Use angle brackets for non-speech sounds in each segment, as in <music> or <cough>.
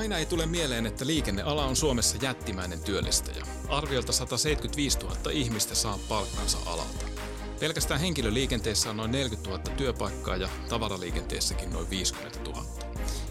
Aina ei tule mieleen, että liikenneala on Suomessa jättimäinen työllistäjä. Arviolta 175 000 ihmistä saa palkkansa alalta. Pelkästään henkilöliikenteessä on noin 40 000 työpaikkaa ja tavaraliikenteessäkin noin 50 000.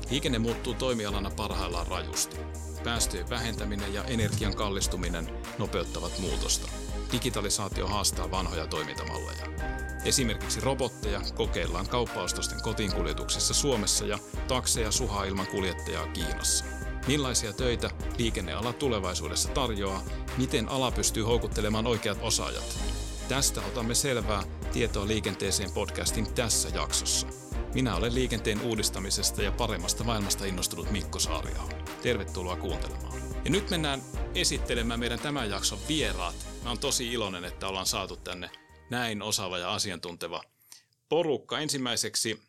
Liikenne muuttuu toimialana parhaillaan rajusti. Päästöjen vähentäminen ja energian kallistuminen nopeuttavat muutosta. Digitalisaatio haastaa vanhoja toimintamalleja. Esimerkiksi robotteja kokeillaan kauppaostosten kotiinkuljetuksissa Suomessa ja takseja suhaa ilman kuljettajaa Kiinassa. Millaisia töitä liikenneala tulevaisuudessa tarjoaa, miten ala pystyy houkuttelemaan oikeat osaajat. Tästä otamme selvää tietoa liikenteeseen podcastin tässä jaksossa. Minä olen liikenteen uudistamisesta ja paremmasta maailmasta innostunut Mikko Saariaho. Tervetuloa kuuntelemaan. Ja nyt mennään esittelemään meidän tämän jakson vieraat. Mä oon tosi iloinen, että ollaan saatu tänne näin osaava ja asiantunteva porukka. Ensimmäiseksi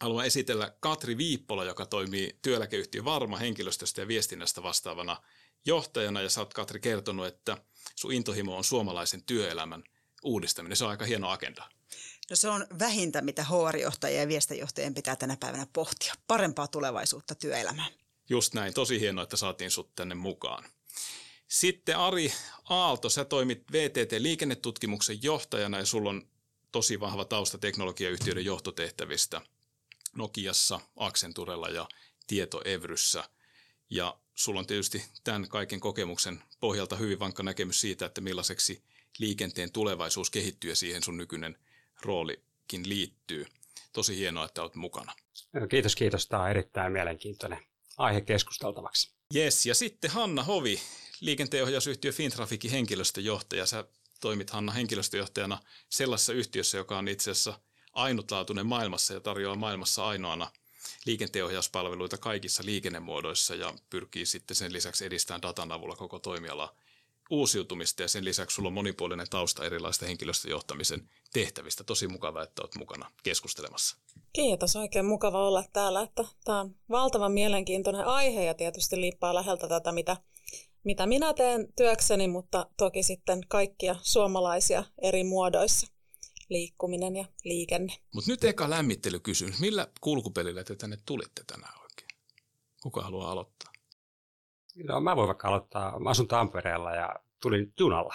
haluan esitellä Katri Viippola, joka toimii työeläkeyhtiö Varma henkilöstöstä ja viestinnästä vastaavana johtajana. Ja sä oot Katri kertonut, että sun intohimo on suomalaisen työelämän uudistaminen. Se on aika hieno agenda. No se on vähintä, mitä HR-johtajien ja viestinjohtajien pitää tänä päivänä pohtia. Parempaa tulevaisuutta työelämään. Just näin. Tosi hienoa, että saatiin sut tänne mukaan. Sitten Ari Aalto, sä toimit VTT-liikennetutkimuksen johtajana ja sulla on tosi vahva tausta teknologiayhtiöiden johtotehtävistä Nokiassa, Accenturella ja Tietoevryssä. Ja sulla on tietysti tämän kaiken kokemuksen pohjalta hyvin vankka näkemys siitä, että millaiseksi liikenteen tulevaisuus kehittyy ja siihen sun nykyinen roolikin liittyy. Tosi hienoa, että olet mukana. Kiitos, kiitos. Tämä on erittäin mielenkiintoinen aihe keskusteltavaksi. Yes, ja sitten Hanna Hovi, liikenteenohjausyhtiö Fintrafikin henkilöstöjohtaja. Sä toimit Hanna henkilöstöjohtajana sellaisessa yhtiössä, joka on itse asiassa ainutlaatuinen maailmassa ja tarjoaa maailmassa ainoana liikenteenohjauspalveluita kaikissa liikennemuodoissa ja pyrkii sitten sen lisäksi edistämään datan avulla koko toimialaa uusiutumista ja sen lisäksi sulla on monipuolinen tausta erilaisten henkilöstöjohtamisen tehtävistä. Tosi mukava, että olet mukana keskustelemassa. Kiitos, oikein mukava olla täällä. Että tämä on valtavan mielenkiintoinen aihe ja tietysti liippaa läheltä tätä, mitä, mitä minä teen työkseni, mutta toki sitten kaikkia suomalaisia eri muodoissa liikkuminen ja liikenne. Mutta nyt eka lämmittelykysymys. Millä kulkupelillä te tänne tulitte tänään oikein? Kuka haluaa aloittaa? No, mä voin vaikka aloittaa. Mä asun Tampereella ja tulin junalla.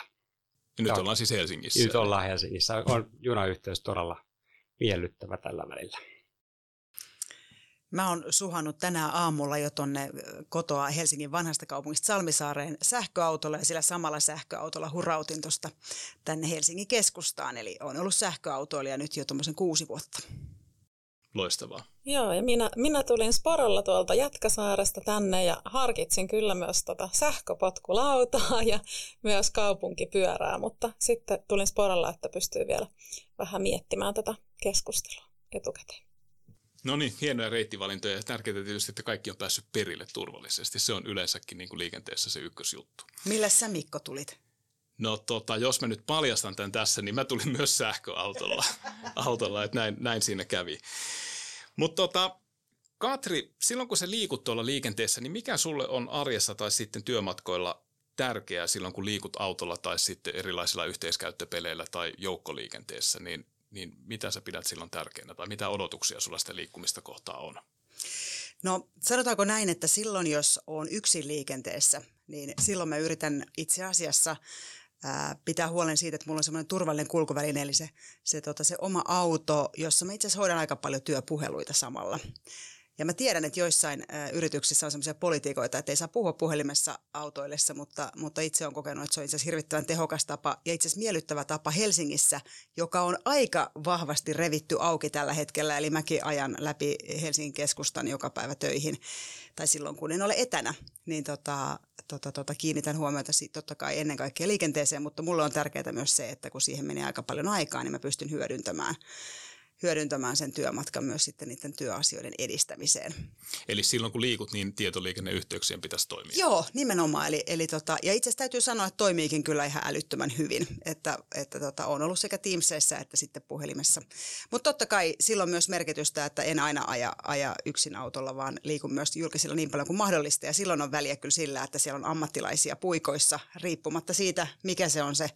Ja nyt ollaan siis Helsingissä. Nyt ollaan Helsingissä. On junayhteys todella miellyttävä tällä välillä. Mä oon suhannut tänään aamulla jo tonne kotoa Helsingin vanhasta kaupungista Salmisaareen sähköautolla ja sillä samalla sähköautolla hurautin tuosta tänne Helsingin keskustaan. Eli on ollut sähköautoilija nyt jo tuommoisen kuusi vuotta. Loistavaa. Joo, ja minä, minä tulin Sporolla tuolta Jätkäsaaresta tänne ja harkitsin kyllä myös tota sähköpotkulautaa ja myös kaupunkipyörää, mutta sitten tulin Sporolla, että pystyy vielä vähän miettimään tätä keskustelua etukäteen. No niin, hienoja reittivalintoja ja tärkeää tietysti, että kaikki on päässyt perille turvallisesti. Se on yleensäkin niin kuin liikenteessä se ykkösjuttu. Millä sä Mikko tulit? No tota, jos mä nyt paljastan tämän tässä, niin mä tulin myös sähköautolla, <laughs> autolla, että näin, näin siinä kävi. Mutta tota, Katri, silloin kun sä liikut tuolla liikenteessä, niin mikä sulle on arjessa tai sitten työmatkoilla tärkeää silloin, kun liikut autolla tai sitten erilaisilla yhteiskäyttöpeleillä tai joukkoliikenteessä, niin, niin mitä sä pidät silloin tärkeänä tai mitä odotuksia sulla sitä liikkumista kohtaa on? No sanotaanko näin, että silloin jos on yksin liikenteessä, niin silloin mä yritän itse asiassa pitää huolen siitä, että mulla on semmoinen turvallinen kulkuväline, eli se, se, tota, se oma auto, jossa mä itse asiassa hoidan aika paljon työpuheluita samalla. Ja mä tiedän, että joissain ä, yrityksissä on sellaisia politiikoita, että ei saa puhua puhelimessa autoillessa, mutta, mutta itse on kokenut, että se on itse asiassa hirvittävän tehokas tapa ja itse asiassa miellyttävä tapa Helsingissä, joka on aika vahvasti revitty auki tällä hetkellä. Eli mäkin ajan läpi Helsingin keskustan joka päivä töihin tai silloin kun en ole etänä, niin tota, tota, tota, kiinnitän huomiota totta kai ennen kaikkea liikenteeseen, mutta mulle on tärkeää myös se, että kun siihen menee aika paljon aikaa, niin mä pystyn hyödyntämään hyödyntämään sen työmatkan myös sitten niiden työasioiden edistämiseen. Eli silloin kun liikut, niin tietoliikenneyhteyksien pitäisi toimia. Joo, nimenomaan. Eli, eli tota, ja itse asiassa täytyy sanoa, että toimiikin kyllä ihan älyttömän hyvin. Että, että tota, on ollut sekä Teamsissa että sitten puhelimessa. Mutta totta kai silloin myös merkitystä, että en aina aja, aja yksin autolla, vaan liikun myös julkisilla niin paljon kuin mahdollista. Ja silloin on väliä kyllä sillä, että siellä on ammattilaisia puikoissa, riippumatta siitä, mikä se on se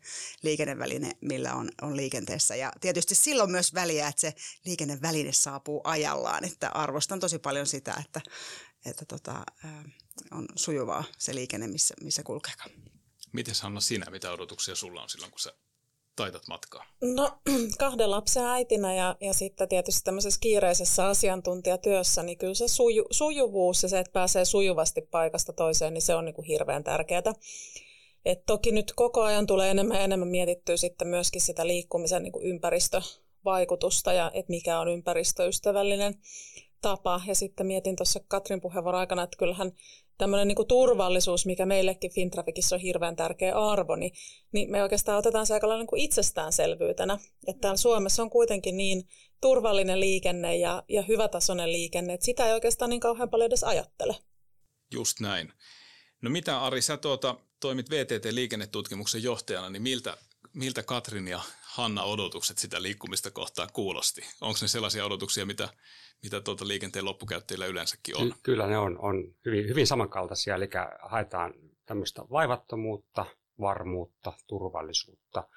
liikenneväline, millä on, on liikenteessä. Ja tietysti silloin myös väliä, että se liikenneväline saapuu ajallaan, että arvostan tosi paljon sitä, että, että tota, on sujuvaa se liikenne, missä, missä kulkeekaan. Miten Hanna sinä, mitä odotuksia sulla on silloin, kun sä taitat matkaa? No <clears throat> kahden lapsen äitinä ja, ja sitten tietysti tämmöisessä kiireisessä asiantuntijatyössä, niin kyllä se suju, sujuvuus ja se, että pääsee sujuvasti paikasta toiseen, niin se on niin kuin hirveän tärkeää. Et toki nyt koko ajan tulee enemmän ja enemmän mietittyä sitten myöskin sitä liikkumisen niin kuin ympäristövaikutusta ja että mikä on ympäristöystävällinen tapa. Ja sitten mietin tuossa Katrin puheenvuoron aikana, että kyllähän tämmöinen niin turvallisuus, mikä meillekin Fintrafikissa on hirveän tärkeä arvo, niin, niin me oikeastaan otetaan se aika lailla niin itsestäänselvyytenä. Että täällä Suomessa on kuitenkin niin turvallinen liikenne ja, ja hyvätasoinen liikenne, että sitä ei oikeastaan niin kauhean paljon edes ajattele. Just näin. No mitä Ari, sä tuota, toimit VTT-liikennetutkimuksen johtajana, niin miltä, miltä Katrin ja Hanna odotukset sitä liikkumista kohtaan kuulosti? Onko ne sellaisia odotuksia, mitä, mitä tuota liikenteen loppukäyttäjillä yleensäkin on? Kyllä ne on, on hyvin, hyvin samankaltaisia, eli haetaan tämmöistä vaivattomuutta, varmuutta, turvallisuutta.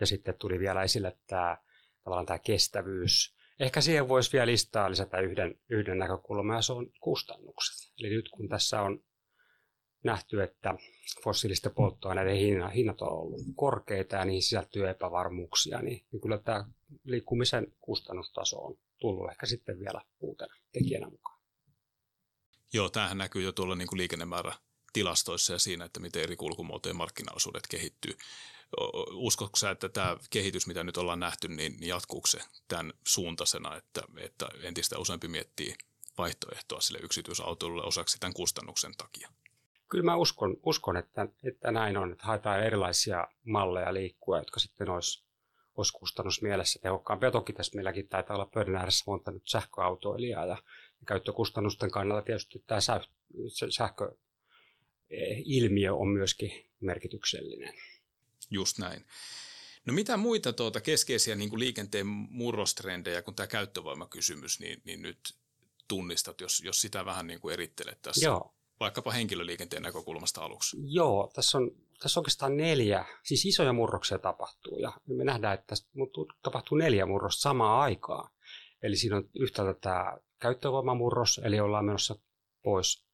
Ja sitten tuli vielä esille tämä, tavallaan tämä kestävyys. Ehkä siihen voisi vielä listaa lisätä yhden, yhden näkökulman, ja se on kustannukset. Eli nyt kun tässä on nähty, että fossiilisten polttoaineiden hinnat on ollut korkeita ja niihin sisältyy epävarmuuksia, niin, niin kyllä tämä liikkumisen kustannustaso on tullut ehkä sitten vielä uutena tekijänä mukaan. Joo, tämähän näkyy jo tuolla niin kuin liikennemäärä tilastoissa ja siinä, että miten eri kulkumuotojen markkinaosuudet kehittyy. Uskotko sä, että tämä kehitys, mitä nyt ollaan nähty, niin jatkuuko se tämän suuntaisena, että, että entistä useampi miettii vaihtoehtoa sille yksityisautoilulle osaksi tämän kustannuksen takia? Kyllä mä uskon, uskon että, että näin on, että haetaan erilaisia malleja liikkua, jotka sitten olisi, olisi kustannusmielessä tehokkaampia. Toki tässä meilläkin taitaa olla pöydän ääressä monta nyt sähköautoilijaa ja, käyttökustannusten kannalta tietysti tämä säh, sähköilmiö on myöskin merkityksellinen. Just näin. No mitä muita tuota keskeisiä niin kuin liikenteen murrostrendejä kuin tämä käyttövoimakysymys, niin, niin nyt tunnistat, jos, jos sitä vähän niin kuin erittelet tässä? Joo, vaikkapa henkilöliikenteen näkökulmasta aluksi? Joo, tässä on, tässä oikeastaan neljä, siis isoja murroksia tapahtuu ja me nähdään, että tapahtuu neljä murrosta samaan aikaan. Eli siinä on yhtäältä tämä käyttövoimamurros, eli ollaan menossa pois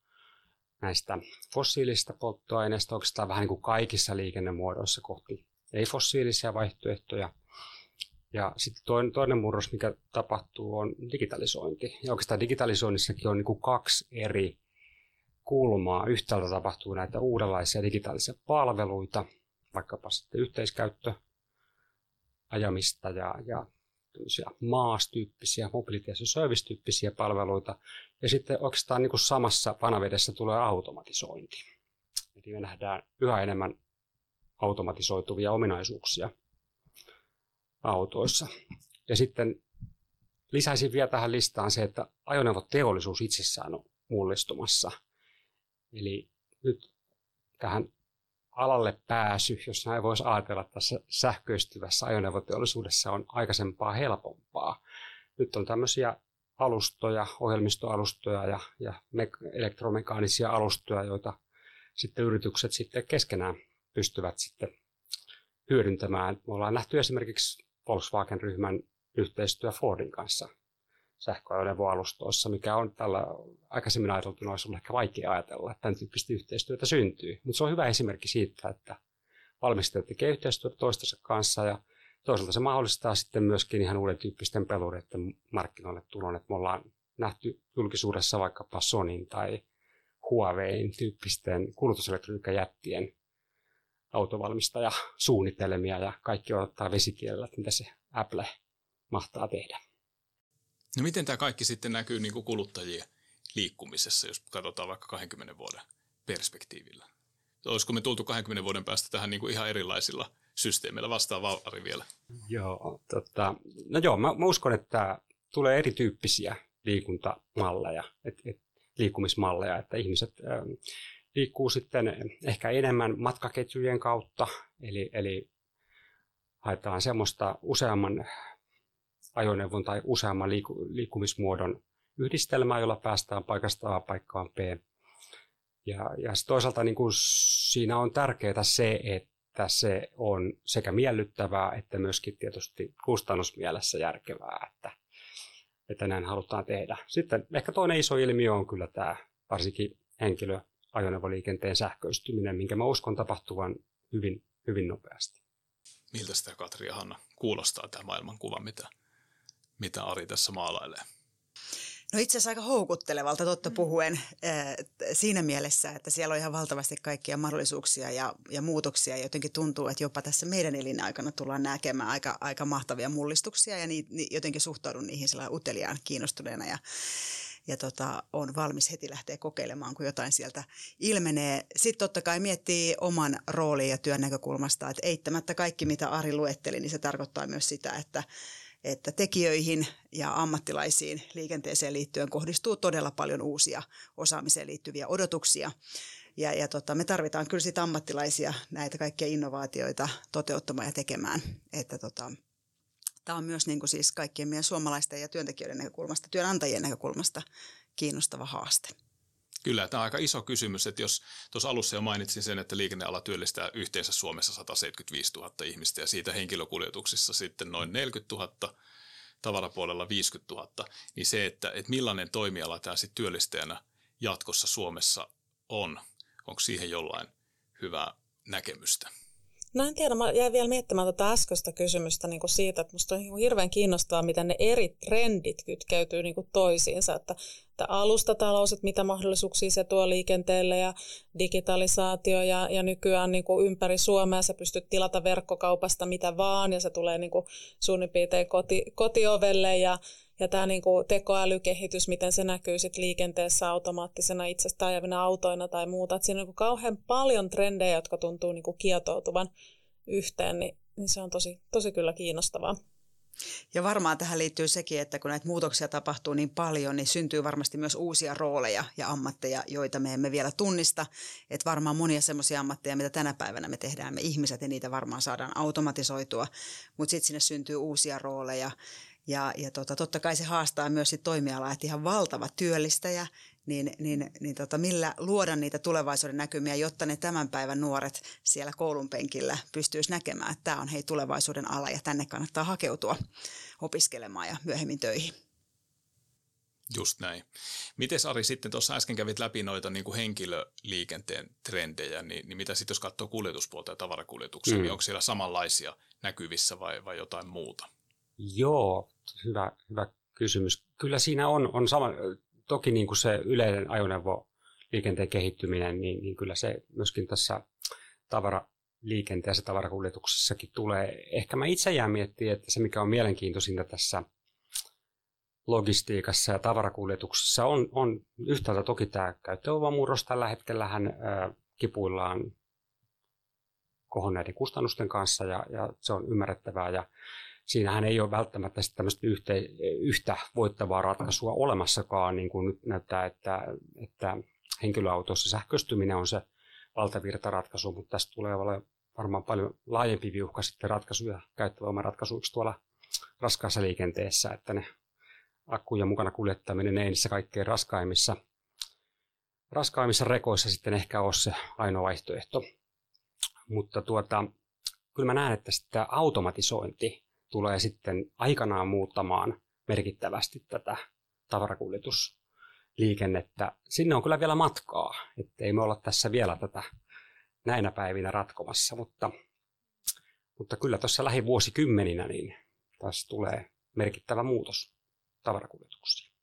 näistä fossiilisista polttoaineista oikeastaan vähän niin kuin kaikissa liikennemuodoissa kohti ei-fossiilisia vaihtoehtoja. Ja sitten toinen, toinen murros, mikä tapahtuu, on digitalisointi. Ja oikeastaan digitalisoinnissakin on niin kuin kaksi eri kulmaa. Yhtäältä tapahtuu näitä uudenlaisia digitaalisia palveluita, vaikkapa sitten yhteiskäyttö, ajamista ja, ja maastyyppisiä, mobility as service-tyyppisiä palveluita. Ja sitten oikeastaan niin kuin samassa vanavedessä tulee automatisointi. Eli me nähdään yhä enemmän automatisoituvia ominaisuuksia autoissa. Ja sitten lisäisin vielä tähän listaan se, että ajoneuvoteollisuus itsessään on mullistumassa – Eli nyt tähän alalle pääsy, jos näin voisi ajatella tässä sähköistyvässä ajoneuvoteollisuudessa on aikaisempaa helpompaa. Nyt on tämmöisiä alustoja, ohjelmistoalustoja ja, ja elektromekaanisia alustoja, joita sitten yritykset sitten keskenään pystyvät sitten hyödyntämään. Me ollaan nähty esimerkiksi Volkswagen-ryhmän yhteistyö Fordin kanssa sähköajoneuvoalustoissa, mikä on tällä aikaisemmin ajateltuna olisi ollut ehkä vaikea ajatella, että tämän tyyppistä yhteistyötä syntyy. Mutta se on hyvä esimerkki siitä, että valmistajat tekevät yhteistyötä toistensa kanssa ja toisaalta se mahdollistaa sitten myöskin ihan uuden tyyppisten pelureiden markkinoille tulon, että me ollaan nähty julkisuudessa vaikkapa Sonin tai Huawein tyyppisten kulutuselektroniikkajättien autovalmistajasuunnitelmia ja kaikki odottaa vesikielellä, että mitä se Apple mahtaa tehdä. No miten tämä kaikki sitten näkyy niin kuin kuluttajien liikkumisessa, jos katsotaan vaikka 20 vuoden perspektiivillä? Olisiko me tultu 20 vuoden päästä tähän niin kuin ihan erilaisilla systeemeillä vastaan Valari vielä? Joo, tota, no joo, mä, mä uskon, että tulee erityyppisiä liikuntamalleja, et, et, liikkumismalleja, että ihmiset äh, liikkuu sitten ehkä enemmän matkaketjujen kautta, eli, eli haetaan semmoista useamman ajoneuvon tai useamman liiku- liikkumismuodon yhdistelmää, jolla päästään paikasta A paikkaan B. Ja, ja toisaalta niin kuin siinä on tärkeää se, että se on sekä miellyttävää että myöskin tietysti kustannusmielessä järkevää, että, että näin halutaan tehdä. Sitten ehkä toinen iso ilmiö on kyllä tämä varsinkin henkilöajoneuvoliikenteen sähköistyminen, minkä mä uskon tapahtuvan hyvin, hyvin nopeasti. Miltä sitä Katri ja Hanna kuulostaa tämä maailmankuva, mitä, mitä Ari tässä maalailee? No itse asiassa aika houkuttelevalta totta mm. puhuen siinä mielessä, että siellä on ihan valtavasti kaikkia mahdollisuuksia ja, ja muutoksia. Ja jotenkin tuntuu, että jopa tässä meidän elinaikana tullaan näkemään aika, aika mahtavia mullistuksia ja ni, ni, jotenkin suhtaudun niihin sillä uteliaan kiinnostuneena ja, ja tota, on valmis heti lähteä kokeilemaan, kun jotain sieltä ilmenee. Sitten totta kai miettii oman roolin ja työn näkökulmasta, että eittämättä kaikki mitä Ari luetteli, niin se tarkoittaa myös sitä, että että tekijöihin ja ammattilaisiin liikenteeseen liittyen kohdistuu todella paljon uusia osaamiseen liittyviä odotuksia. Ja, ja tota, me tarvitaan kyllä sitä ammattilaisia näitä kaikkia innovaatioita toteuttamaan ja tekemään. Että tota, tämä on myös niin kuin siis kaikkien meidän suomalaisten ja työntekijöiden näkökulmasta, työnantajien näkökulmasta kiinnostava haaste. Kyllä, tämä on aika iso kysymys, että jos tuossa alussa jo mainitsin sen, että liikenneala työllistää yhteensä Suomessa 175 000 ihmistä ja siitä henkilökuljetuksissa sitten noin 40 000, tavarapuolella 50 000, niin se, että, että millainen toimiala tämä sitten työllistäjänä jatkossa Suomessa on, onko siihen jollain hyvää näkemystä? No en tiedä, mä jäin vielä miettimään tätä äskeistä kysymystä niin kuin siitä, että musta on niin hirveän kiinnostavaa, miten ne eri trendit kytkeytyy niin kuin toisiinsa, että, että alustatalous, että mitä mahdollisuuksia se tuo liikenteelle ja digitalisaatio ja, ja nykyään niin kuin ympäri Suomea sä pystyt tilata verkkokaupasta mitä vaan ja se tulee niin kuin suunnin piirtein koti, kotiovelle ja, ja tämä niin kuin tekoälykehitys, miten se näkyy sit liikenteessä automaattisena itsestään ajavina autoina tai muuta. Et siinä on niin kauhean paljon trendejä, jotka tuntuu niin kuin kietoutuvan yhteen, niin, niin se on tosi, tosi kyllä kiinnostavaa. Ja varmaan tähän liittyy sekin, että kun näitä muutoksia tapahtuu niin paljon, niin syntyy varmasti myös uusia rooleja ja ammatteja, joita me emme vielä tunnista. Että varmaan monia semmoisia ammatteja, mitä tänä päivänä me tehdään, me ihmiset, ja niitä varmaan saadaan automatisoitua, mutta sitten sinne syntyy uusia rooleja. Ja, ja tota, totta kai se haastaa myös sit toimialaa, että ihan valtava työllistäjä, niin, niin, niin tota, millä luoda niitä tulevaisuuden näkymiä, jotta ne tämän päivän nuoret siellä koulun penkillä pystyisivät näkemään, että tämä on hei tulevaisuuden ala ja tänne kannattaa hakeutua opiskelemaan ja myöhemmin töihin. Just näin. Miten Ari sitten tuossa äsken kävit läpi noita niin kuin henkilöliikenteen trendejä, niin, niin mitä sitten jos katsoo kuljetuspuolta ja tavarakuljetuksia, mm. niin onko siellä samanlaisia näkyvissä vai, vai jotain muuta? Joo, hyvä, hyvä kysymys. Kyllä siinä on, on sama, toki niin kuin se yleinen ajoneuvo liikenteen kehittyminen, niin, niin kyllä se myöskin tässä tavaraliikenteessä, tavarakuljetuksessakin tulee. Ehkä mä itse jään miettimään, että se mikä on mielenkiintoisinta tässä logistiikassa ja tavarakuljetuksessa on, on yhtäältä toki tämä käyttövoimamurros. Tällä hetkellähän ää, kipuillaan kohonneiden kustannusten kanssa ja, ja se on ymmärrettävää ja siinähän ei ole välttämättä tämmöistä yhtä, yhtä voittavaa ratkaisua olemassakaan, niin kuin nyt näyttää, että, että henkilöautossa sähköistyminen on se valtavirtaratkaisu, mutta tästä tulee varmaan paljon laajempi viuhka sitten ratkaisuja, käyttövoimaratkaisuiksi tuolla raskaassa liikenteessä, että ne akkuja mukana kuljettaminen ei niissä kaikkein raskaimmissa, raskaimmissa rekoissa sitten ehkä ole se ainoa vaihtoehto. Mutta tuota, kyllä mä näen, että sitä automatisointi tulee sitten aikanaan muuttamaan merkittävästi tätä tavarakuljetusliikennettä. Sinne on kyllä vielä matkaa, ettei me olla tässä vielä tätä näinä päivinä ratkomassa, mutta, mutta kyllä tuossa lähivuosikymmeninä niin taas tulee merkittävä muutos tavarakuljetuksiin.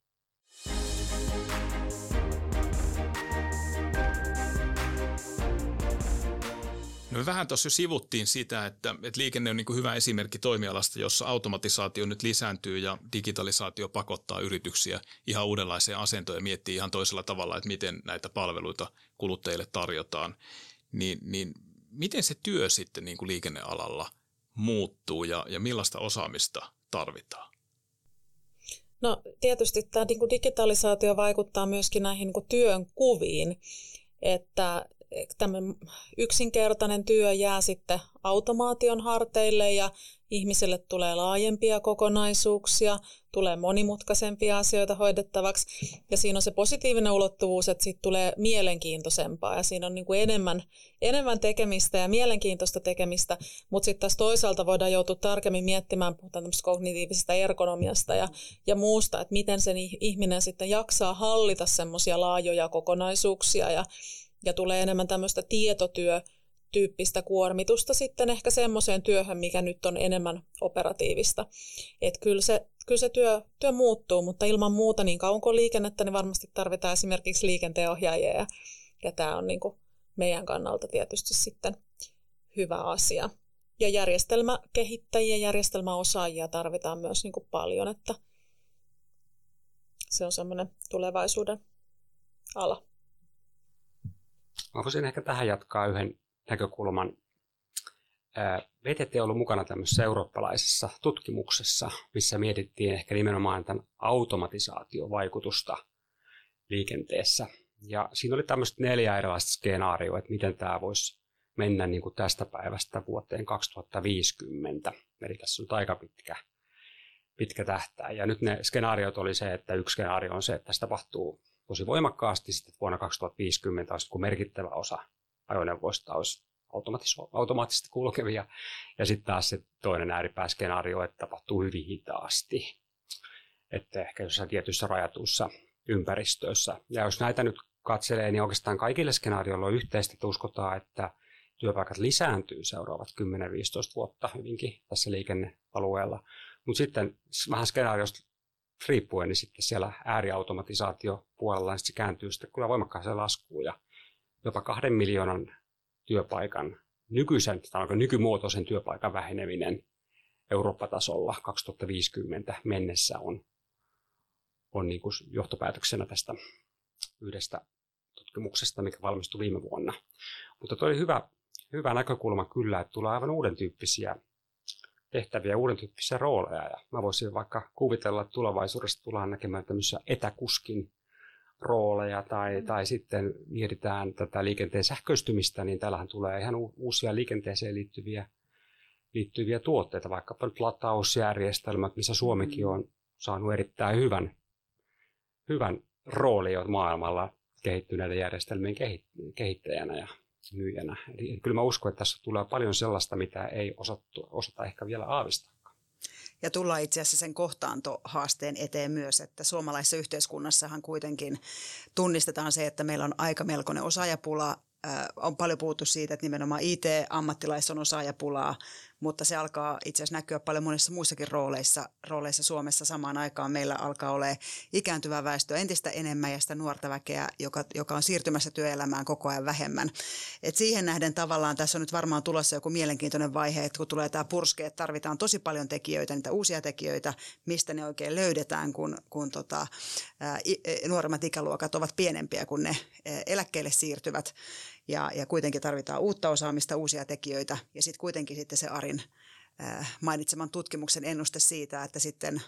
No me vähän tuossa jo sivuttiin sitä, että, että liikenne on niin kuin hyvä esimerkki toimialasta, jossa automatisaatio nyt lisääntyy ja digitalisaatio pakottaa yrityksiä ihan uudenlaiseen asentoon ja miettii ihan toisella tavalla, että miten näitä palveluita kuluttajille tarjotaan. Niin, niin miten se työ sitten niin kuin liikennealalla muuttuu ja, ja millaista osaamista tarvitaan? No tietysti tämä niin kuin digitalisaatio vaikuttaa myöskin näihin niin kuin työn kuviin, että tämmöinen yksinkertainen työ jää sitten automaation harteille ja, ihmisille tulee laajempia kokonaisuuksia, tulee monimutkaisempia asioita hoidettavaksi. Ja siinä on se positiivinen ulottuvuus, että siitä tulee mielenkiintoisempaa ja siinä on niin kuin enemmän, enemmän tekemistä ja mielenkiintoista tekemistä, mutta sitten taas toisaalta voidaan joutua tarkemmin miettimään, puhutaan kognitiivisesta ergonomiasta ja, ja muusta, että miten sen ihminen sitten jaksaa hallita semmoisia laajoja kokonaisuuksia ja, ja tulee enemmän tämmöistä tietotyö tyyppistä kuormitusta sitten ehkä semmoiseen työhön, mikä nyt on enemmän operatiivista. Että kyllä se, kyllä se työ, työ muuttuu, mutta ilman muuta niin kauan kuin liikennettä, niin varmasti tarvitaan esimerkiksi liikenteenohjaajia ja, ja tämä on niin kuin meidän kannalta tietysti sitten hyvä asia. Ja järjestelmäkehittäjiä, järjestelmäosaajia tarvitaan myös niin kuin paljon, että se on semmoinen tulevaisuuden ala. Mä voisin ehkä tähän jatkaa yhden näkökulman. VTT on ollut mukana tämmöisessä eurooppalaisessa tutkimuksessa, missä mietittiin ehkä nimenomaan tämän automatisaatiovaikutusta liikenteessä. Ja siinä oli tämmöistä neljä erilaista skenaarioa, että miten tämä voisi mennä niin kuin tästä päivästä vuoteen 2050. Eli tässä on aika pitkä, pitkä tähtää. Ja nyt ne skenaariot oli se, että yksi skenaario on se, että tässä tapahtuu tosi voimakkaasti, sitten vuonna 2050 olisi merkittävä osa ajoneuvoista olisi automaattisesti kulkevia. Ja sitten taas se toinen ääripääskenaario, että tapahtuu hyvin hitaasti. Että ehkä jossain tietyissä rajatuissa ympäristöissä. Ja jos näitä nyt katselee, niin oikeastaan kaikille skenaarioilla on yhteistä, että uskotaan, että työpaikat lisääntyy seuraavat 10-15 vuotta hyvinkin tässä liikennealueella. Mutta sitten vähän skenaariosta riippuen, niin sitten siellä ääriautomatisaatio puolella niin se kääntyy sitten kyllä voimakkaaseen laskuun ja jopa kahden miljoonan työpaikan nykyisen, tai nykymuotoisen työpaikan väheneminen Eurooppa-tasolla 2050 mennessä on, on niin kuin johtopäätöksenä tästä yhdestä tutkimuksesta, mikä valmistui viime vuonna. Mutta tuo oli hyvä, hyvä näkökulma kyllä, että tulee aivan uuden tyyppisiä tehtäviä, uuden tyyppisiä rooleja. Ja mä voisin vaikka kuvitella, että tulevaisuudessa tullaan näkemään tämmöisiä etäkuskin rooleja tai, mm. tai sitten mietitään tätä liikenteen sähköistymistä, niin täällähän tulee ihan uusia liikenteeseen liittyviä, liittyviä tuotteita, vaikkapa nyt latausjärjestelmät, missä Suomikin mm. on saanut erittäin hyvän, hyvän rooli jo maailmalla kehittyneiden järjestelmien kehittäjänä ja myyjänä. Eli kyllä mä uskon, että tässä tulee paljon sellaista, mitä ei osattu, osata ehkä vielä aavistaa ja tullaan itse asiassa sen kohtaantohaasteen eteen myös, että suomalaisessa yhteiskunnassahan kuitenkin tunnistetaan se, että meillä on aika melkoinen osaajapula. On paljon puhuttu siitä, että nimenomaan IT-ammattilais on osaajapulaa, mutta se alkaa itse asiassa näkyä paljon monissa muissakin rooleissa, rooleissa Suomessa samaan aikaan. Meillä alkaa olla ikääntyvää väestöä entistä enemmän ja sitä nuorta väkeä, joka, joka on siirtymässä työelämään koko ajan vähemmän. Et siihen nähden tavallaan tässä on nyt varmaan tulossa joku mielenkiintoinen vaihe, että kun tulee tämä purske, että tarvitaan tosi paljon tekijöitä, niitä uusia tekijöitä, mistä ne oikein löydetään, kun, kun tota, ää, nuoremmat ikäluokat ovat pienempiä, kun ne eläkkeelle siirtyvät ja, ja kuitenkin tarvitaan uutta osaamista, uusia tekijöitä ja sitten kuitenkin sitten se Arin äh, mainitseman tutkimuksen ennuste siitä, että sitten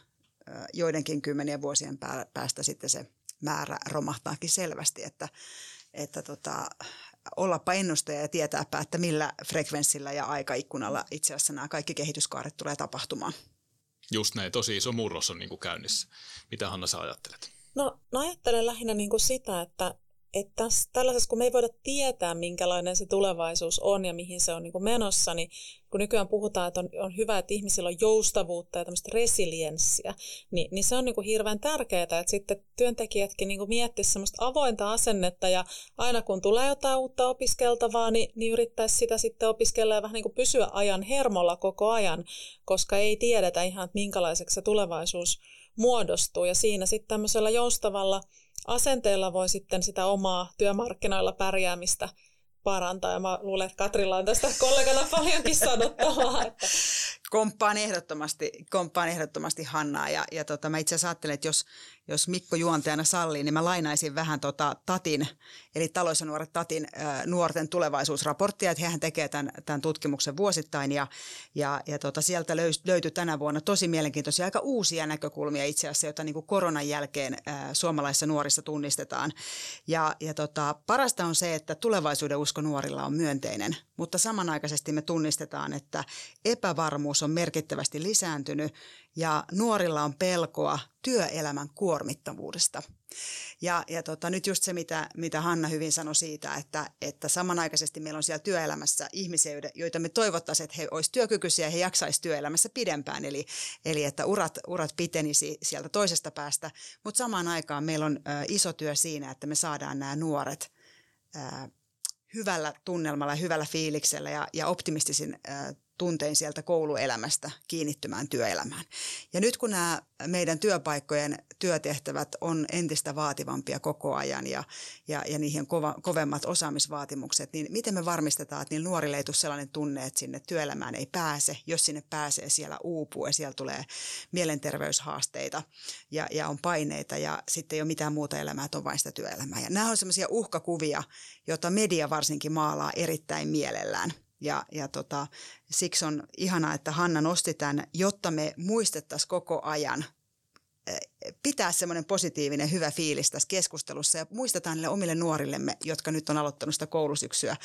äh, joidenkin kymmenien vuosien päästä sitten se määrä romahtaakin selvästi, että, että tota, ollapa ennustaja ja tietääpä, että millä frekvenssillä ja aikaikkunalla itse asiassa nämä kaikki kehityskaaret tulee tapahtumaan. Just näin, tosi iso murros on niin kuin käynnissä. Mitä Hanna sä ajattelet? No, no ajattelen lähinnä niin kuin sitä, että että tällaisessa, kun me ei voida tietää, minkälainen se tulevaisuus on ja mihin se on niin kuin menossa, niin kun nykyään puhutaan, että on, on hyvä, että ihmisillä on joustavuutta ja tämmöistä resilienssiä, niin, niin se on niin kuin hirveän tärkeää, että sitten työntekijätkin niin miettisivät semmoista avointa asennetta ja aina kun tulee jotain uutta opiskeltavaa, niin, niin yrittäisi sitä sitten opiskella ja vähän niin kuin pysyä ajan hermolla koko ajan, koska ei tiedetä ihan, että minkälaiseksi se tulevaisuus muodostuu. Ja siinä sitten tämmöisellä joustavalla asenteella voi sitten sitä omaa työmarkkinoilla pärjäämistä parantaa. Ja mä luulen, että Katrilla on tästä kollegana paljonkin sanottavaa. Että... Komppaan ehdottomasti, komppaan ehdottomasti Hannaa. Ja, ja tota, mä itse asiassa ajattelen, että jos, jos Mikko juontajana sallii, niin mä lainaisin vähän tota Tatin, eli Taloissa nuoret Tatin äh, nuorten tulevaisuusraporttia, että hehän tekee tämän, tämän tutkimuksen vuosittain ja, ja, ja tota, sieltä löys, löytyi tänä vuonna tosi mielenkiintoisia, aika uusia näkökulmia itse asiassa, joita niin kuin koronan jälkeen äh, suomalaisissa nuorissa tunnistetaan. Ja, ja tota, parasta on se, että tulevaisuuden usko nuorilla on myönteinen, mutta samanaikaisesti me tunnistetaan, että epävarmuus on merkittävästi lisääntynyt ja nuorilla on pelkoa työelämän kuormittavuudesta. Ja, ja tota, nyt just se, mitä, mitä Hanna hyvin sanoi siitä, että, että samanaikaisesti meillä on siellä työelämässä ihmisiä, joita me toivottaisiin, että he olisivat työkykyisiä ja he jaksaisivat työelämässä pidempään, eli, eli että urat, urat pitenisi sieltä toisesta päästä, mutta samaan aikaan meillä on ö, iso työ siinä, että me saadaan nämä nuoret hyvällä tunnelmalla, hyvällä fiiliksellä ja, ja optimistisin ö, tuntein sieltä kouluelämästä kiinnittymään työelämään. Ja nyt kun nämä meidän työpaikkojen työtehtävät on entistä vaativampia koko ajan ja, ja, ja niihin kova, kovemmat osaamisvaatimukset, niin miten me varmistetaan, että niillä nuorille ei tule sellainen tunne, että sinne työelämään ei pääse. Jos sinne pääsee, siellä uupuu ja siellä tulee mielenterveyshaasteita ja, ja on paineita ja sitten ei ole mitään muuta elämää, että on vain sitä työelämää. Ja nämä on sellaisia uhkakuvia, joita media varsinkin maalaa erittäin mielellään – ja, ja tota, siksi on ihanaa, että Hanna nosti tämän, jotta me muistettaisiin koko ajan pitää semmoinen positiivinen, hyvä fiilis tässä keskustelussa ja muistetaan niille omille nuorillemme, jotka nyt on aloittanut sitä koulusyksyä,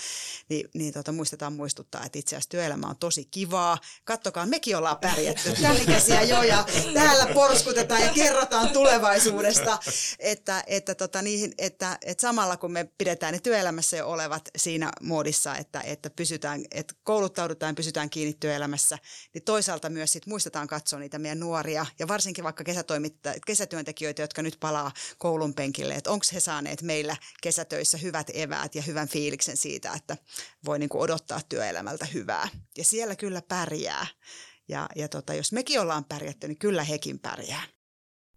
niin, niin tota, muistetaan muistuttaa, että itse asiassa työelämä on tosi kivaa. Kattokaa, mekin ollaan pärjätty <laughs> tälikäsiä jo ja täällä porskutetaan ja kerrotaan tulevaisuudesta, että, että, tota, niihin, että, että samalla kun me pidetään ne työelämässä jo olevat siinä muodissa, että, että, pysytään, että kouluttaudutaan, pysytään kiinni työelämässä, niin toisaalta myös sit muistetaan katsoa niitä meidän nuoria ja varsinkin vaikka kesätoimittajia, kesätyöntekijöitä, jotka nyt palaa koulun penkille, että onko he saaneet meillä kesätöissä hyvät eväät ja hyvän fiiliksen siitä, että voi niin kuin odottaa työelämältä hyvää. Ja siellä kyllä pärjää. Ja, ja tota, jos mekin ollaan pärjätty, niin kyllä hekin pärjää.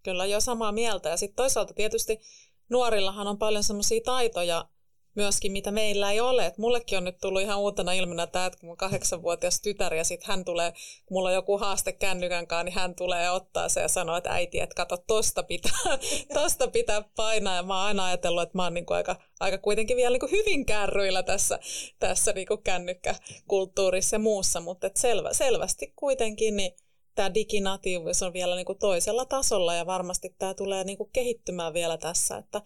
Kyllä jo samaa mieltä. Ja sitten toisaalta tietysti nuorillahan on paljon semmoisia taitoja, myöskin, mitä meillä ei ole. Et mullekin on nyt tullut ihan uutena ilmenä tämä, että kun mun kahdeksanvuotias tytär ja sitten hän tulee, kun mulla on joku haaste kännykän kanssa, niin hän tulee ottaa se ja sanoo, että äiti, että kato, tosta pitää, <laughs> tosta pitää painaa. Ja mä oon aina ajatellut, että mä oon niinku aika, aika kuitenkin vielä niinku hyvin kärryillä tässä, tässä niinku kännykkäkulttuurissa ja muussa, mutta selvä, selvästi kuitenkin niin tämä diginatiivisuus on vielä niinku toisella tasolla ja varmasti tämä tulee niinku kehittymään vielä tässä, että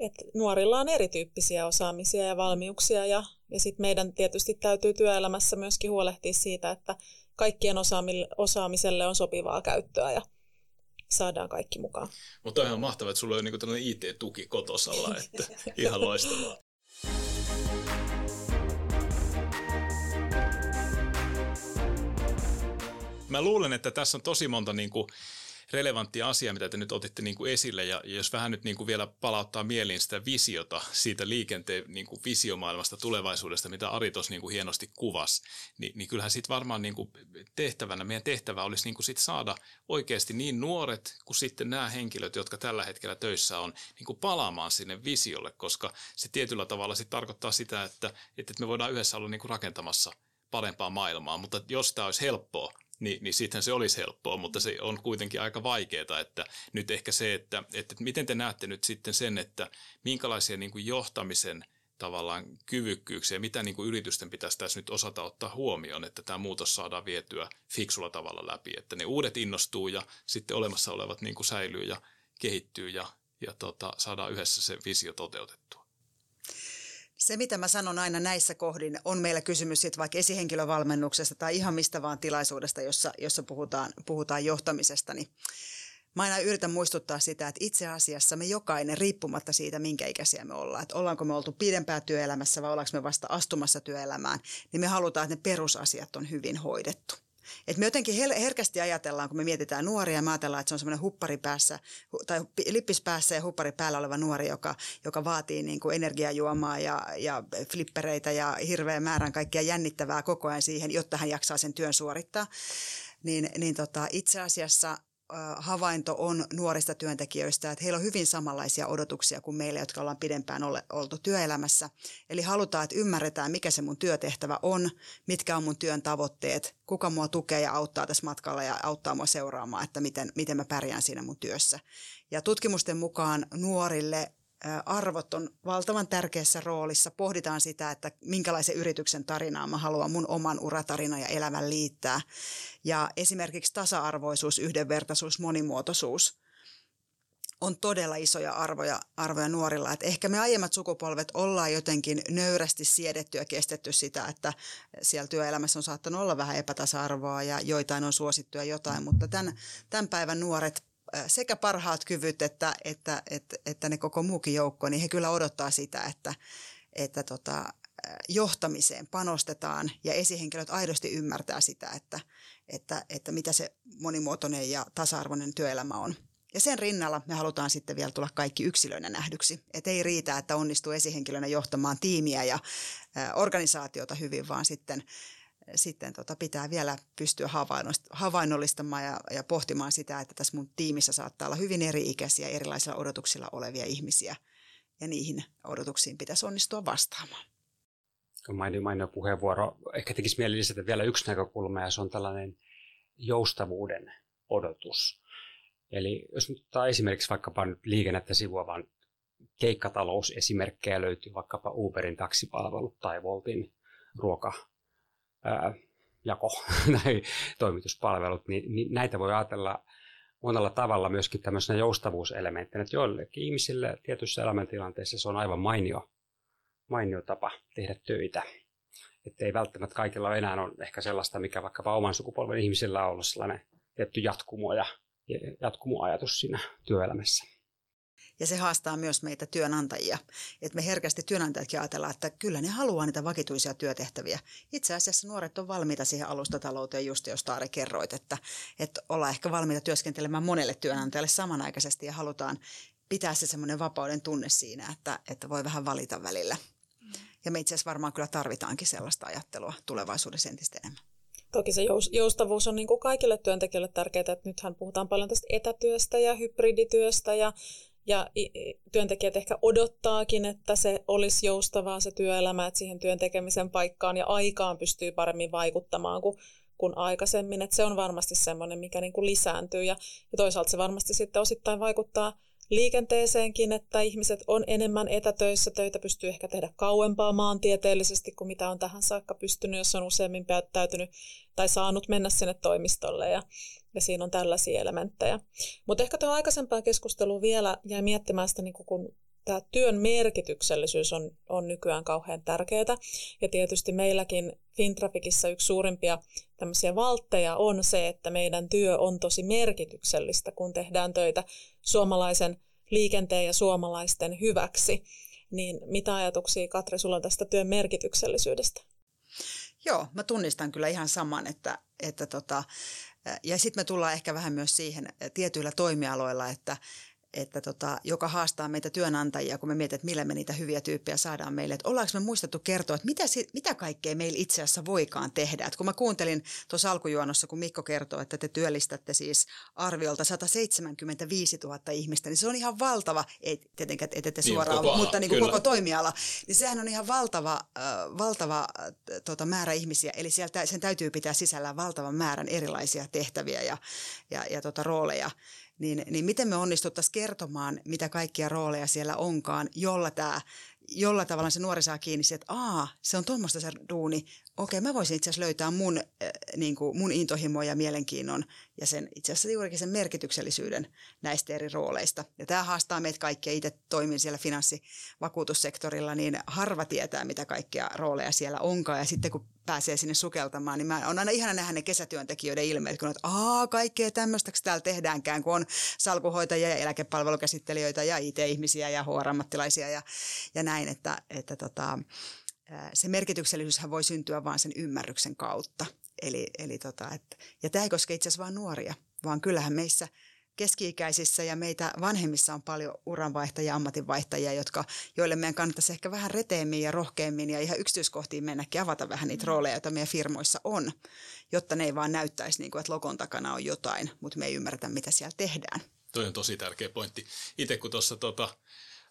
et nuorilla on erityyppisiä osaamisia ja valmiuksia ja, ja sitten meidän tietysti täytyy työelämässä myöskin huolehtia siitä, että kaikkien osaamiselle on sopivaa käyttöä ja saadaan kaikki mukaan. Mutta on ihan mahtavaa, että sulla on niinku tällainen IT-tuki kotosalla, <laughs> että ihan loistavaa. Mä luulen, että tässä on tosi monta niin kuin relevantti asia, mitä te nyt otitte niin kuin esille. Ja jos vähän nyt niin kuin vielä palauttaa mieliin sitä visiota siitä liikenteen niin kuin visiomaailmasta tulevaisuudesta, mitä Ari tuossa niin kuin hienosti kuvasi, niin, niin kyllähän sitten varmaan niin kuin tehtävänä, meidän tehtävä olisi niin kuin sit saada oikeasti niin nuoret kuin sitten nämä henkilöt, jotka tällä hetkellä töissä on, niin kuin palaamaan sinne visiolle, koska se tietyllä tavalla sitten tarkoittaa sitä, että, että me voidaan yhdessä olla niin kuin rakentamassa parempaa maailmaa, mutta jos tämä olisi helppoa, niin, niin sittenhän se olisi helppoa, mutta se on kuitenkin aika vaikeaa, että nyt ehkä se, että, että miten te näette nyt sitten sen, että minkälaisia niin kuin johtamisen tavallaan kyvykkyyksiä, mitä niin kuin yritysten pitäisi tässä nyt osata ottaa huomioon, että tämä muutos saadaan vietyä fiksulla tavalla läpi, että ne uudet innostuu ja sitten olemassa olevat niin kuin säilyy ja kehittyy ja, ja tota, saadaan yhdessä se visio toteutettua. Se, mitä mä sanon aina näissä kohdin, on meillä kysymys siitä vaikka esihenkilövalmennuksesta tai ihan mistä vaan tilaisuudesta, jossa, jossa puhutaan, puhutaan johtamisesta. Niin mä aina yritän muistuttaa sitä, että itse asiassa me jokainen, riippumatta siitä, minkä ikäisiä me ollaan, että ollaanko me oltu pidempään työelämässä vai ollaanko me vasta astumassa työelämään, niin me halutaan, että ne perusasiat on hyvin hoidettu. Et me jotenkin herkästi ajatellaan, kun me mietitään nuoria, me ajatellaan, että se on semmoinen huppari päässä, tai lippis päässä ja huppari päällä oleva nuori, joka, joka vaatii niin kuin energiajuomaa ja, ja flippereitä ja hirveän määrän kaikkia jännittävää koko ajan siihen, jotta hän jaksaa sen työn suorittaa. Niin, niin tota, itse asiassa havainto on nuorista työntekijöistä, että heillä on hyvin samanlaisia odotuksia kuin meillä, jotka ollaan pidempään ole, oltu työelämässä. Eli halutaan, että ymmärretään, mikä se mun työtehtävä on, mitkä on mun työn tavoitteet, kuka mua tukee ja auttaa tässä matkalla ja auttaa mua seuraamaan, että miten, miten mä pärjään siinä mun työssä. Ja tutkimusten mukaan nuorille arvot on valtavan tärkeässä roolissa. Pohditaan sitä, että minkälaisen yrityksen tarinaa mä haluan mun oman uratarina ja elämän liittää. Ja esimerkiksi tasa-arvoisuus, yhdenvertaisuus, monimuotoisuus on todella isoja arvoja, arvoja nuorilla. Et ehkä me aiemmat sukupolvet ollaan jotenkin nöyrästi siedetty ja kestetty sitä, että siellä työelämässä on saattanut olla vähän epätasa-arvoa ja joitain on suosittu ja jotain, mutta tämän, tämän päivän nuoret sekä parhaat kyvyt että, että, että, että ne koko muukin joukko, niin he kyllä odottaa sitä, että, että tota, johtamiseen panostetaan ja esihenkilöt aidosti ymmärtää sitä, että, että, että mitä se monimuotoinen ja tasa-arvoinen työelämä on. Ja sen rinnalla me halutaan sitten vielä tulla kaikki yksilöinä nähdyksi. Et ei riitä, että onnistuu esihenkilönä johtamaan tiimiä ja organisaatiota hyvin, vaan sitten, sitten tota pitää vielä pystyä havainnollistamaan ja, ja pohtimaan sitä, että tässä mun tiimissä saattaa olla hyvin eri-ikäisiä, erilaisilla odotuksilla olevia ihmisiä. Ja niihin odotuksiin pitäisi onnistua vastaamaan. Mainio, mainio puheenvuoro. Ehkä tekisi mieli lisätä vielä yksi näkökulma, ja se on tällainen joustavuuden odotus Eli jos nyt ottaa esimerkiksi vaikkapa nyt liikennettä sivuavan keikkatalousesimerkkejä löytyy vaikkapa Uberin taksipalvelut tai Voltin ruoka, ää, jako <laughs> tai toimituspalvelut, niin, niin näitä voi ajatella monella tavalla myöskin tämmöisenä joustavuuselementtinä, että joillekin ihmisille tietyissä elämäntilanteissa se on aivan mainio, mainio tapa tehdä töitä. Että ei välttämättä kaikilla enää ole ehkä sellaista, mikä vaikkapa oman sukupolven ihmisillä on ollut sellainen tietty jatkumo ja jatkumoajatus siinä työelämässä. Ja se haastaa myös meitä työnantajia. Että me herkästi työnantajatkin ajatellaan, että kyllä ne haluaa niitä vakituisia työtehtäviä. Itse asiassa nuoret on valmiita siihen alustatalouteen, just jos Taari kerroit, että, että ollaan ehkä valmiita työskentelemään monelle työnantajalle samanaikaisesti ja halutaan pitää se semmoinen vapauden tunne siinä, että, että voi vähän valita välillä. Ja me itse asiassa varmaan kyllä tarvitaankin sellaista ajattelua tulevaisuudessa entistä enemmän. Toki se joustavuus on niin kuin kaikille työntekijöille tärkeää, että nythän puhutaan paljon tästä etätyöstä ja hybridityöstä ja, ja työntekijät ehkä odottaakin, että se olisi joustavaa se työelämä, että siihen työn tekemisen paikkaan ja aikaan pystyy paremmin vaikuttamaan kuin, kuin aikaisemmin. Että se on varmasti semmoinen, mikä niin kuin lisääntyy. Ja, ja toisaalta se varmasti sitten osittain vaikuttaa – liikenteeseenkin, että ihmiset on enemmän etätöissä, töitä pystyy ehkä tehdä kauempaa maantieteellisesti kuin mitä on tähän saakka pystynyt, jos on useammin täytynyt tai saanut mennä sinne toimistolle. Ja, ja siinä on tällaisia elementtejä. Mutta ehkä tuo aikaisempaa keskustelua vielä jäi miettimään sitä, niin kun tämä työn merkityksellisyys on, on nykyään kauhean tärkeää. Ja tietysti meilläkin Fintrafikissa yksi suurimpia tämmöisiä valtteja on se, että meidän työ on tosi merkityksellistä, kun tehdään töitä suomalaisen liikenteen ja suomalaisten hyväksi. Niin mitä ajatuksia, Katri, sulla on tästä työn merkityksellisyydestä? Joo, mä tunnistan kyllä ihan saman, että, että tota, ja sitten me tullaan ehkä vähän myös siihen tietyillä toimialoilla, että, että tota, joka haastaa meitä työnantajia, kun me mietitään, että millä me niitä hyviä tyyppejä saadaan meille. Että ollaanko me muistettu kertoa, että mitä, mitä kaikkea meillä itse asiassa voikaan tehdä. Että kun mä kuuntelin tuossa alkujuonossa, kun Mikko kertoo, että te työllistätte siis arviolta 175 000 ihmistä, niin se on ihan valtava, ei tietenkään ette te niin, suoraan, niin, mutta niin kuin koko toimiala, niin sehän on ihan valtava, äh, valtava äh, tota, määrä ihmisiä. Eli sieltä sen täytyy pitää sisällään valtavan määrän erilaisia tehtäviä ja, ja, ja tota, rooleja niin, niin miten me onnistuttaisiin kertomaan, mitä kaikkia rooleja siellä onkaan, jolla tämä jolla tavalla se nuori saa kiinni että aa, se on tuommoista se duuni. Okei, mä voisin itse asiassa löytää mun, äh, niin kuin, mun intohimo ja mielenkiinnon ja sen itse asiassa juurikin sen merkityksellisyyden näistä eri rooleista. Ja tämä haastaa meitä kaikkia. Itse toimin siellä finanssivakuutussektorilla, niin harva tietää, mitä kaikkia rooleja siellä onkaan. Ja sitten kun pääsee sinne sukeltamaan, niin mä on aina ihana nähdä ne kesätyöntekijöiden ilmeet, kun on, että aa, kaikkea tämmöistä täällä tehdäänkään, kun on salkuhoitajia ja eläkepalvelukäsittelijöitä ja IT-ihmisiä ja HR-ammattilaisia ja, ja näin, että, että tota, se merkityksellisyyshän voi syntyä vain sen ymmärryksen kautta. Eli, eli tota, että, ja tämä ei koske itse asiassa vain nuoria, vaan kyllähän meissä – keski-ikäisissä ja meitä vanhemmissa on paljon uranvaihtajia, ammatinvaihtajia, jotka, joille meidän kannattaisi ehkä vähän reteemmin ja rohkeammin ja ihan yksityiskohtiin mennäkin avata vähän niitä rooleja, joita meidän firmoissa on, jotta ne ei vaan näyttäisi niin kuin, että logon takana on jotain, mutta me ei ymmärretä, mitä siellä tehdään. Toi on tosi tärkeä pointti. Itse kun tuossa tota,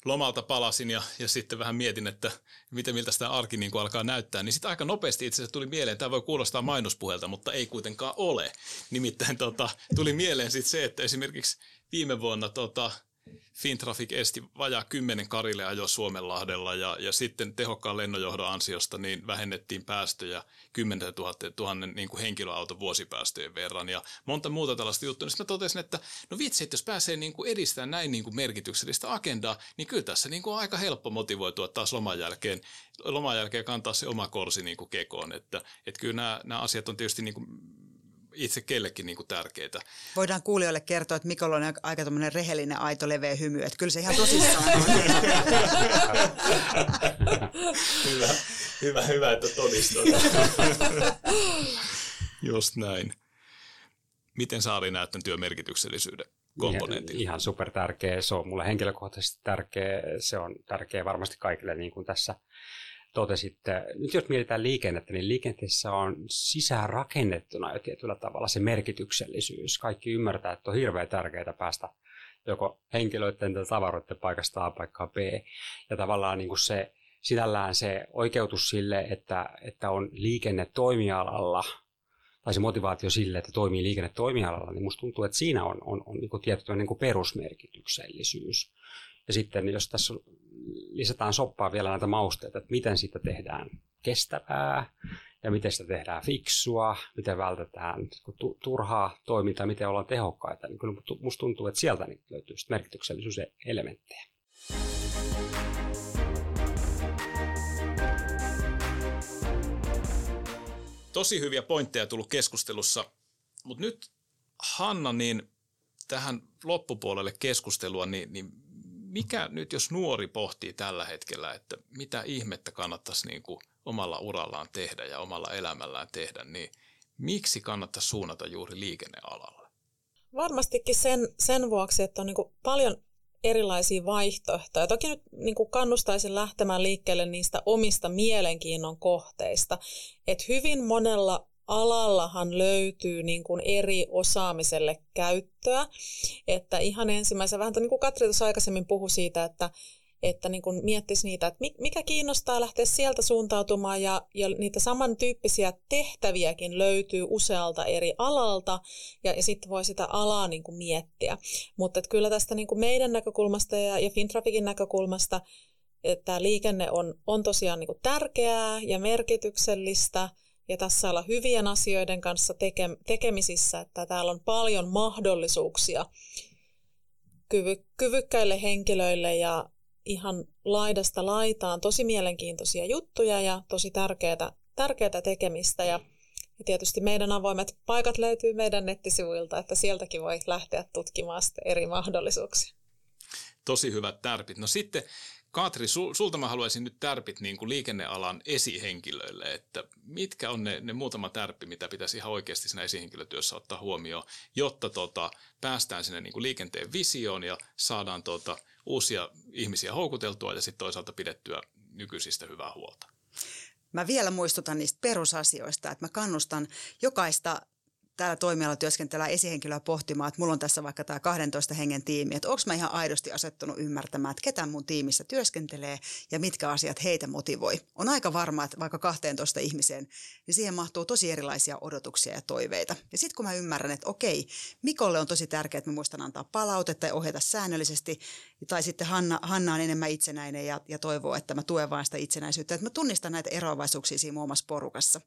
lomalta palasin ja, ja sitten vähän mietin, että miten miltä sitä arki niin kuin alkaa näyttää, niin sitten aika nopeasti itse asiassa tuli mieleen, tämä voi kuulostaa mainospuhelta, mutta ei kuitenkaan ole. Nimittäin tota, tuli mieleen sitten se, että esimerkiksi viime vuonna tota, Fintraffic esti vajaa kymmenen karille ajo Suomenlahdella ja, ja sitten tehokkaan lennonjohdon ansiosta niin vähennettiin päästöjä 10 000, 000 niin kuin henkilöauton vuosipäästöjen verran ja monta muuta tällaista juttua. Niin sitten mä totesin, että no vitsi, että jos pääsee niin kuin edistämään näin niin kuin merkityksellistä agendaa, niin kyllä tässä niin kuin on aika helppo motivoitua taas loman jälkeen, loman jälkeen kantaa se oma korsi niin kuin kekoon. Että, että kyllä nämä, nämä asiat on tietysti niin kuin itse kellekin niin kuin tärkeitä. Voidaan kuulijoille kertoa, että Mikolla on aika tämmöinen rehellinen, aito, leveä hymy. Että kyllä se ihan tosissaan on. <laughs> hyvä, hyvä, hyvä, että todistat. <laughs> Just näin. Miten Saari näet tämän työmerkityksellisyyden komponentin? Ihan, ihan super tärkeä. Se on mulle henkilökohtaisesti tärkeä. Se on tärkeä varmasti kaikille, niin kuin tässä totesitte, nyt jos mietitään liikennettä, niin liikenteessä on sisään rakennettuna jo tietyllä tavalla se merkityksellisyys. Kaikki ymmärtää, että on hirveän tärkeää päästä joko henkilöiden tai tavaroiden paikasta A paikkaan B. Ja tavallaan niin kuin se, sinällään se oikeutus sille, että, että on liikenne toimialalla, tai se motivaatio sille, että toimii liikenne toimialalla, niin musta tuntuu, että siinä on, on, on niin tietty niin kuin perusmerkityksellisyys. Ja sitten jos tässä lisätään soppaa vielä näitä mausteita, että miten siitä tehdään kestävää ja miten sitä tehdään fiksua, miten vältetään turhaa toimintaa, miten ollaan tehokkaita. Niin kyllä musta tuntuu, että sieltä niin löytyy merkityksellisyyselementtejä. Tosi hyviä pointteja tullut keskustelussa, mutta nyt Hanna, niin tähän loppupuolelle keskustelua, niin, niin mikä nyt, jos nuori pohtii tällä hetkellä, että mitä ihmettä kannattaisi niin kuin omalla urallaan tehdä ja omalla elämällään tehdä, niin miksi kannattaisi suunnata juuri liikennealalle? Varmastikin sen, sen vuoksi, että on niin paljon erilaisia vaihtoehtoja. Toki nyt niin kuin kannustaisin lähtemään liikkeelle niistä omista mielenkiinnon kohteista. että hyvin monella alallahan löytyy niin kuin eri osaamiselle käyttöä. Että ihan ensimmäisenä, vähän niin kuin Katri tuossa aikaisemmin puhui siitä, että, että niin kuin miettisi niitä, että mikä kiinnostaa lähteä sieltä suuntautumaan ja, ja niitä samantyyppisiä tehtäviäkin löytyy usealta eri alalta ja, ja sitten voi sitä alaa niin kuin miettiä. Mutta kyllä tästä niin kuin meidän näkökulmasta ja, ja Fintrafikin näkökulmasta, että liikenne on, on tosiaan niin kuin tärkeää ja merkityksellistä – ja tässä olla hyvien asioiden kanssa teke, tekemisissä, että täällä on paljon mahdollisuuksia kyvy, kyvykkäille henkilöille ja ihan laidasta laitaan tosi mielenkiintoisia juttuja ja tosi tärkeää, tärkeää tekemistä ja ja tietysti meidän avoimet paikat löytyy meidän nettisivuilta, että sieltäkin voi lähteä tutkimaan eri mahdollisuuksia. Tosi hyvät tärpit. No sitten Katri, sulta mä haluaisin nyt tärpit niin kuin liikennealan esihenkilöille, että mitkä on ne, ne muutama tärppi, mitä pitäisi ihan oikeasti siinä esihenkilötyössä ottaa huomioon, jotta tota, päästään sinne niin kuin liikenteen visioon ja saadaan tota, uusia ihmisiä houkuteltua ja sitten toisaalta pidettyä nykyisistä hyvää huolta. Mä vielä muistutan niistä perusasioista, että mä kannustan jokaista täällä toimialalla työskentelää esihenkilöä pohtimaan, että mulla on tässä vaikka tämä 12 hengen tiimi, että onko mä ihan aidosti asettunut ymmärtämään, että ketä mun tiimissä työskentelee ja mitkä asiat heitä motivoi. On aika varma, että vaikka 12 ihmiseen, niin siihen mahtuu tosi erilaisia odotuksia ja toiveita. Ja sitten kun mä ymmärrän, että okei, Mikolle on tosi tärkeää, että mä muistan antaa palautetta ja ohjata säännöllisesti, tai sitten Hanna, Hanna on enemmän itsenäinen ja, ja toivoo, että mä tuen vaan sitä itsenäisyyttä, että mä tunnistan näitä eroavaisuuksia siinä omassa porukassa.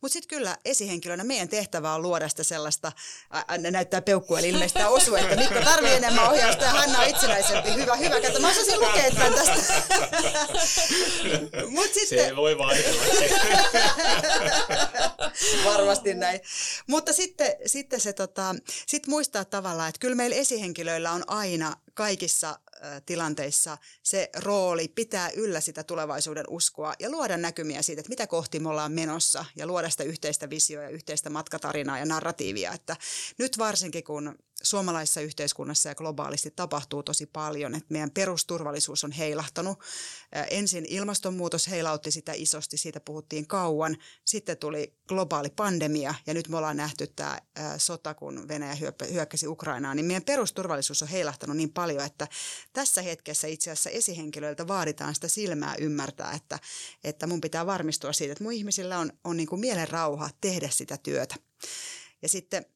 Mutta sitten kyllä esihenkilönä meidän tehtävä on luoda sitä sellaista, ää, näyttää peukkua, eli ilmeisesti tämä osuu, että Mikko tarvii enemmän ohjausta ja Hanna on itsenäisempi. Hyvä, hyvä. Kato, mä osasin lukea tämän tästä. <laughs> Mut sitten... Se voi vaihdella. <laughs> Varmasti näin. Mutta sitten, sitten se tota, sit muistaa tavallaan, että kyllä meillä esihenkilöillä on aina kaikissa tilanteissa se rooli pitää yllä sitä tulevaisuuden uskoa ja luoda näkymiä siitä, että mitä kohti me ollaan menossa ja luoda sitä yhteistä visioa ja yhteistä matkatarinaa ja narratiivia. Että nyt varsinkin kun suomalaisessa yhteiskunnassa ja globaalisti tapahtuu tosi paljon, että meidän perusturvallisuus on heilahtanut. Ensin ilmastonmuutos heilautti sitä isosti, siitä puhuttiin kauan. Sitten tuli globaali pandemia ja nyt me ollaan nähty tämä sota, kun Venäjä hyökkäsi Ukrainaan, niin meidän perusturvallisuus on heilahtanut niin paljon, että tässä hetkessä itse asiassa esihenkilöiltä vaaditaan sitä silmää ymmärtää, että, että mun pitää varmistua siitä, että mun ihmisillä on, on niin kuin mielen rauha tehdä sitä työtä. Ja sitten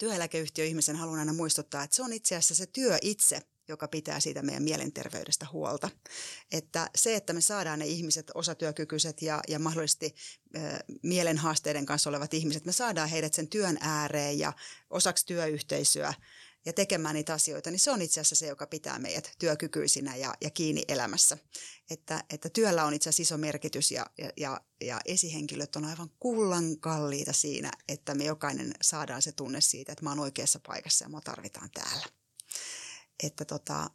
työeläkeyhtiöihmisen haluan aina muistuttaa, että se on itse asiassa se työ itse, joka pitää siitä meidän mielenterveydestä huolta. Että se, että me saadaan ne ihmiset, osatyökykyiset ja, ja mahdollisesti ö, mielenhaasteiden kanssa olevat ihmiset, me saadaan heidät sen työn ääreen ja osaksi työyhteisöä ja tekemään niitä asioita, niin se on itse asiassa se, joka pitää meidät työkykyisinä ja, ja kiinni elämässä. Että, että työllä on itse asiassa iso merkitys ja, ja, ja esihenkilöt on aivan kullan kalliita siinä, että me jokainen saadaan se tunne siitä, että mä oon oikeassa paikassa ja mä tarvitaan täällä. Että tota,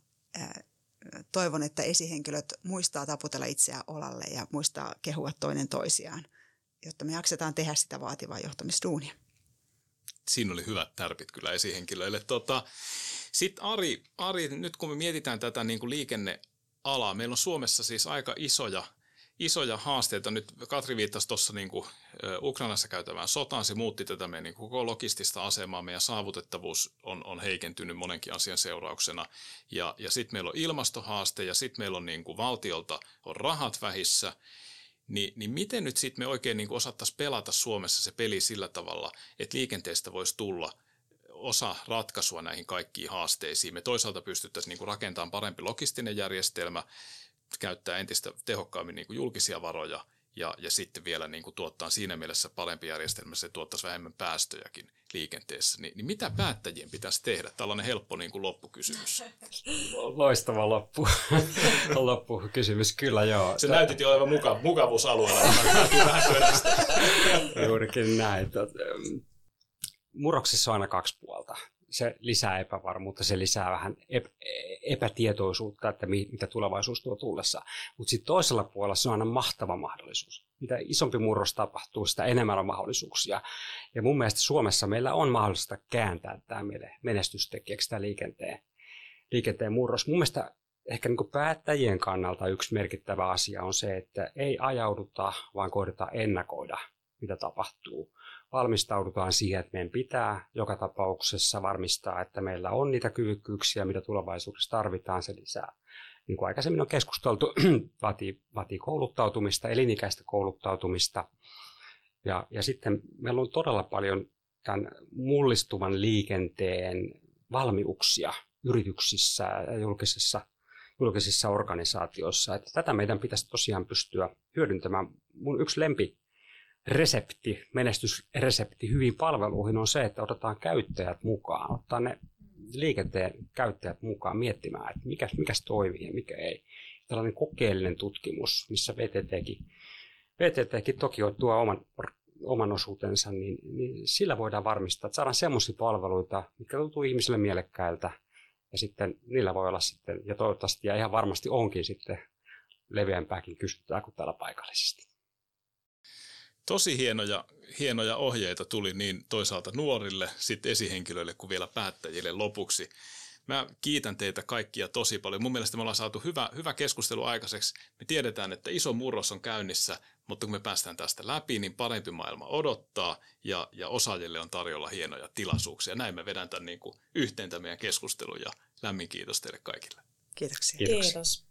toivon, että esihenkilöt muistaa taputella itseään olalle ja muistaa kehua toinen toisiaan, jotta me jaksetaan tehdä sitä vaativaa johtamisduunia siinä oli hyvät tärpit kyllä esihenkilöille. Tota, Sitten Ari, Ari, nyt kun me mietitään tätä niin kuin liikennealaa, meillä on Suomessa siis aika isoja, isoja haasteita. Nyt Katri viittasi tuossa niin kuin, Ukrainassa käytävään sotaan, se muutti tätä meidän niin koko logistista asemaa, meidän saavutettavuus on, on heikentynyt monenkin asian seurauksena. Ja, ja sitten meillä on ilmastohaaste ja sitten meillä on niin kuin valtiolta on rahat vähissä niin, niin miten nyt sitten me oikein niin osattaisiin pelata Suomessa se peli sillä tavalla, että liikenteestä voisi tulla osa ratkaisua näihin kaikkiin haasteisiin. Me toisaalta pystyttäisiin niin rakentamaan parempi logistinen järjestelmä, käyttää entistä tehokkaammin niin julkisia varoja ja, ja sitten vielä niin kuin tuottaa siinä mielessä parempi järjestelmä, se tuottaisi vähemmän päästöjäkin liikenteessä. Ni, niin mitä päättäjien pitäisi tehdä? Tällainen helppo niin kuin loppukysymys. Loistava loppu. <laughs> loppukysymys, kyllä joo. Se näytit jo aivan muka, mukavuusalueella. <laughs> Juurikin näin. Murroksissa on aina kaksi puolta se lisää epävarmuutta, se lisää vähän epätietoisuutta, että mitä tulevaisuus tuo tullessa. Mutta sitten toisella puolella se on aina mahtava mahdollisuus. Mitä isompi murros tapahtuu, sitä enemmän on mahdollisuuksia. Ja mun mielestä Suomessa meillä on mahdollista kääntää tämä menestystekijäksi tämä liikenteen, liikenteen murros. Mun mielestä ehkä niin päättäjien kannalta yksi merkittävä asia on se, että ei ajauduta, vaan koitetaan ennakoida, mitä tapahtuu valmistaudutaan siihen, että meidän pitää joka tapauksessa varmistaa, että meillä on niitä kyvykkyyksiä, mitä tulevaisuudessa tarvitaan, se lisää. Niin kuin aikaisemmin on keskusteltu, <clears throat> vaatii, vaatii kouluttautumista, elinikäistä kouluttautumista. Ja, ja sitten meillä on todella paljon tämän mullistuvan liikenteen valmiuksia yrityksissä ja julkisissa, julkisissa organisaatioissa. Että tätä meidän pitäisi tosiaan pystyä hyödyntämään. Mun yksi lempi resepti, menestysresepti hyvin palveluihin on se, että otetaan käyttäjät mukaan, ottaa ne liikenteen käyttäjät mukaan miettimään, että mikä, mikä toimii ja mikä ei. Tällainen kokeellinen tutkimus, missä VTTkin, VTTkin toki tuo oman, oman osuutensa, niin, niin sillä voidaan varmistaa, että saadaan semmoisia palveluita, mitkä tuntuu ihmisille mielekkäiltä, ja sitten niillä voi olla sitten, ja toivottavasti ja ihan varmasti onkin sitten leveämpääkin kysyntää kuin täällä paikallisesti. Tosi hienoja, hienoja ohjeita tuli niin toisaalta nuorille, sitten esihenkilöille kuin vielä päättäjille lopuksi. Mä kiitän teitä kaikkia tosi paljon. Mun mielestä me ollaan saatu hyvä, hyvä keskustelu aikaiseksi. Me tiedetään, että iso murros on käynnissä, mutta kun me päästään tästä läpi, niin parempi maailma odottaa ja, ja osaajille on tarjolla hienoja tilaisuuksia. Näin me vedän tämän niin kuin yhteen tämän meidän keskustelun ja lämmin kiitos teille kaikille. Kiitoksia. Kiitos. kiitos.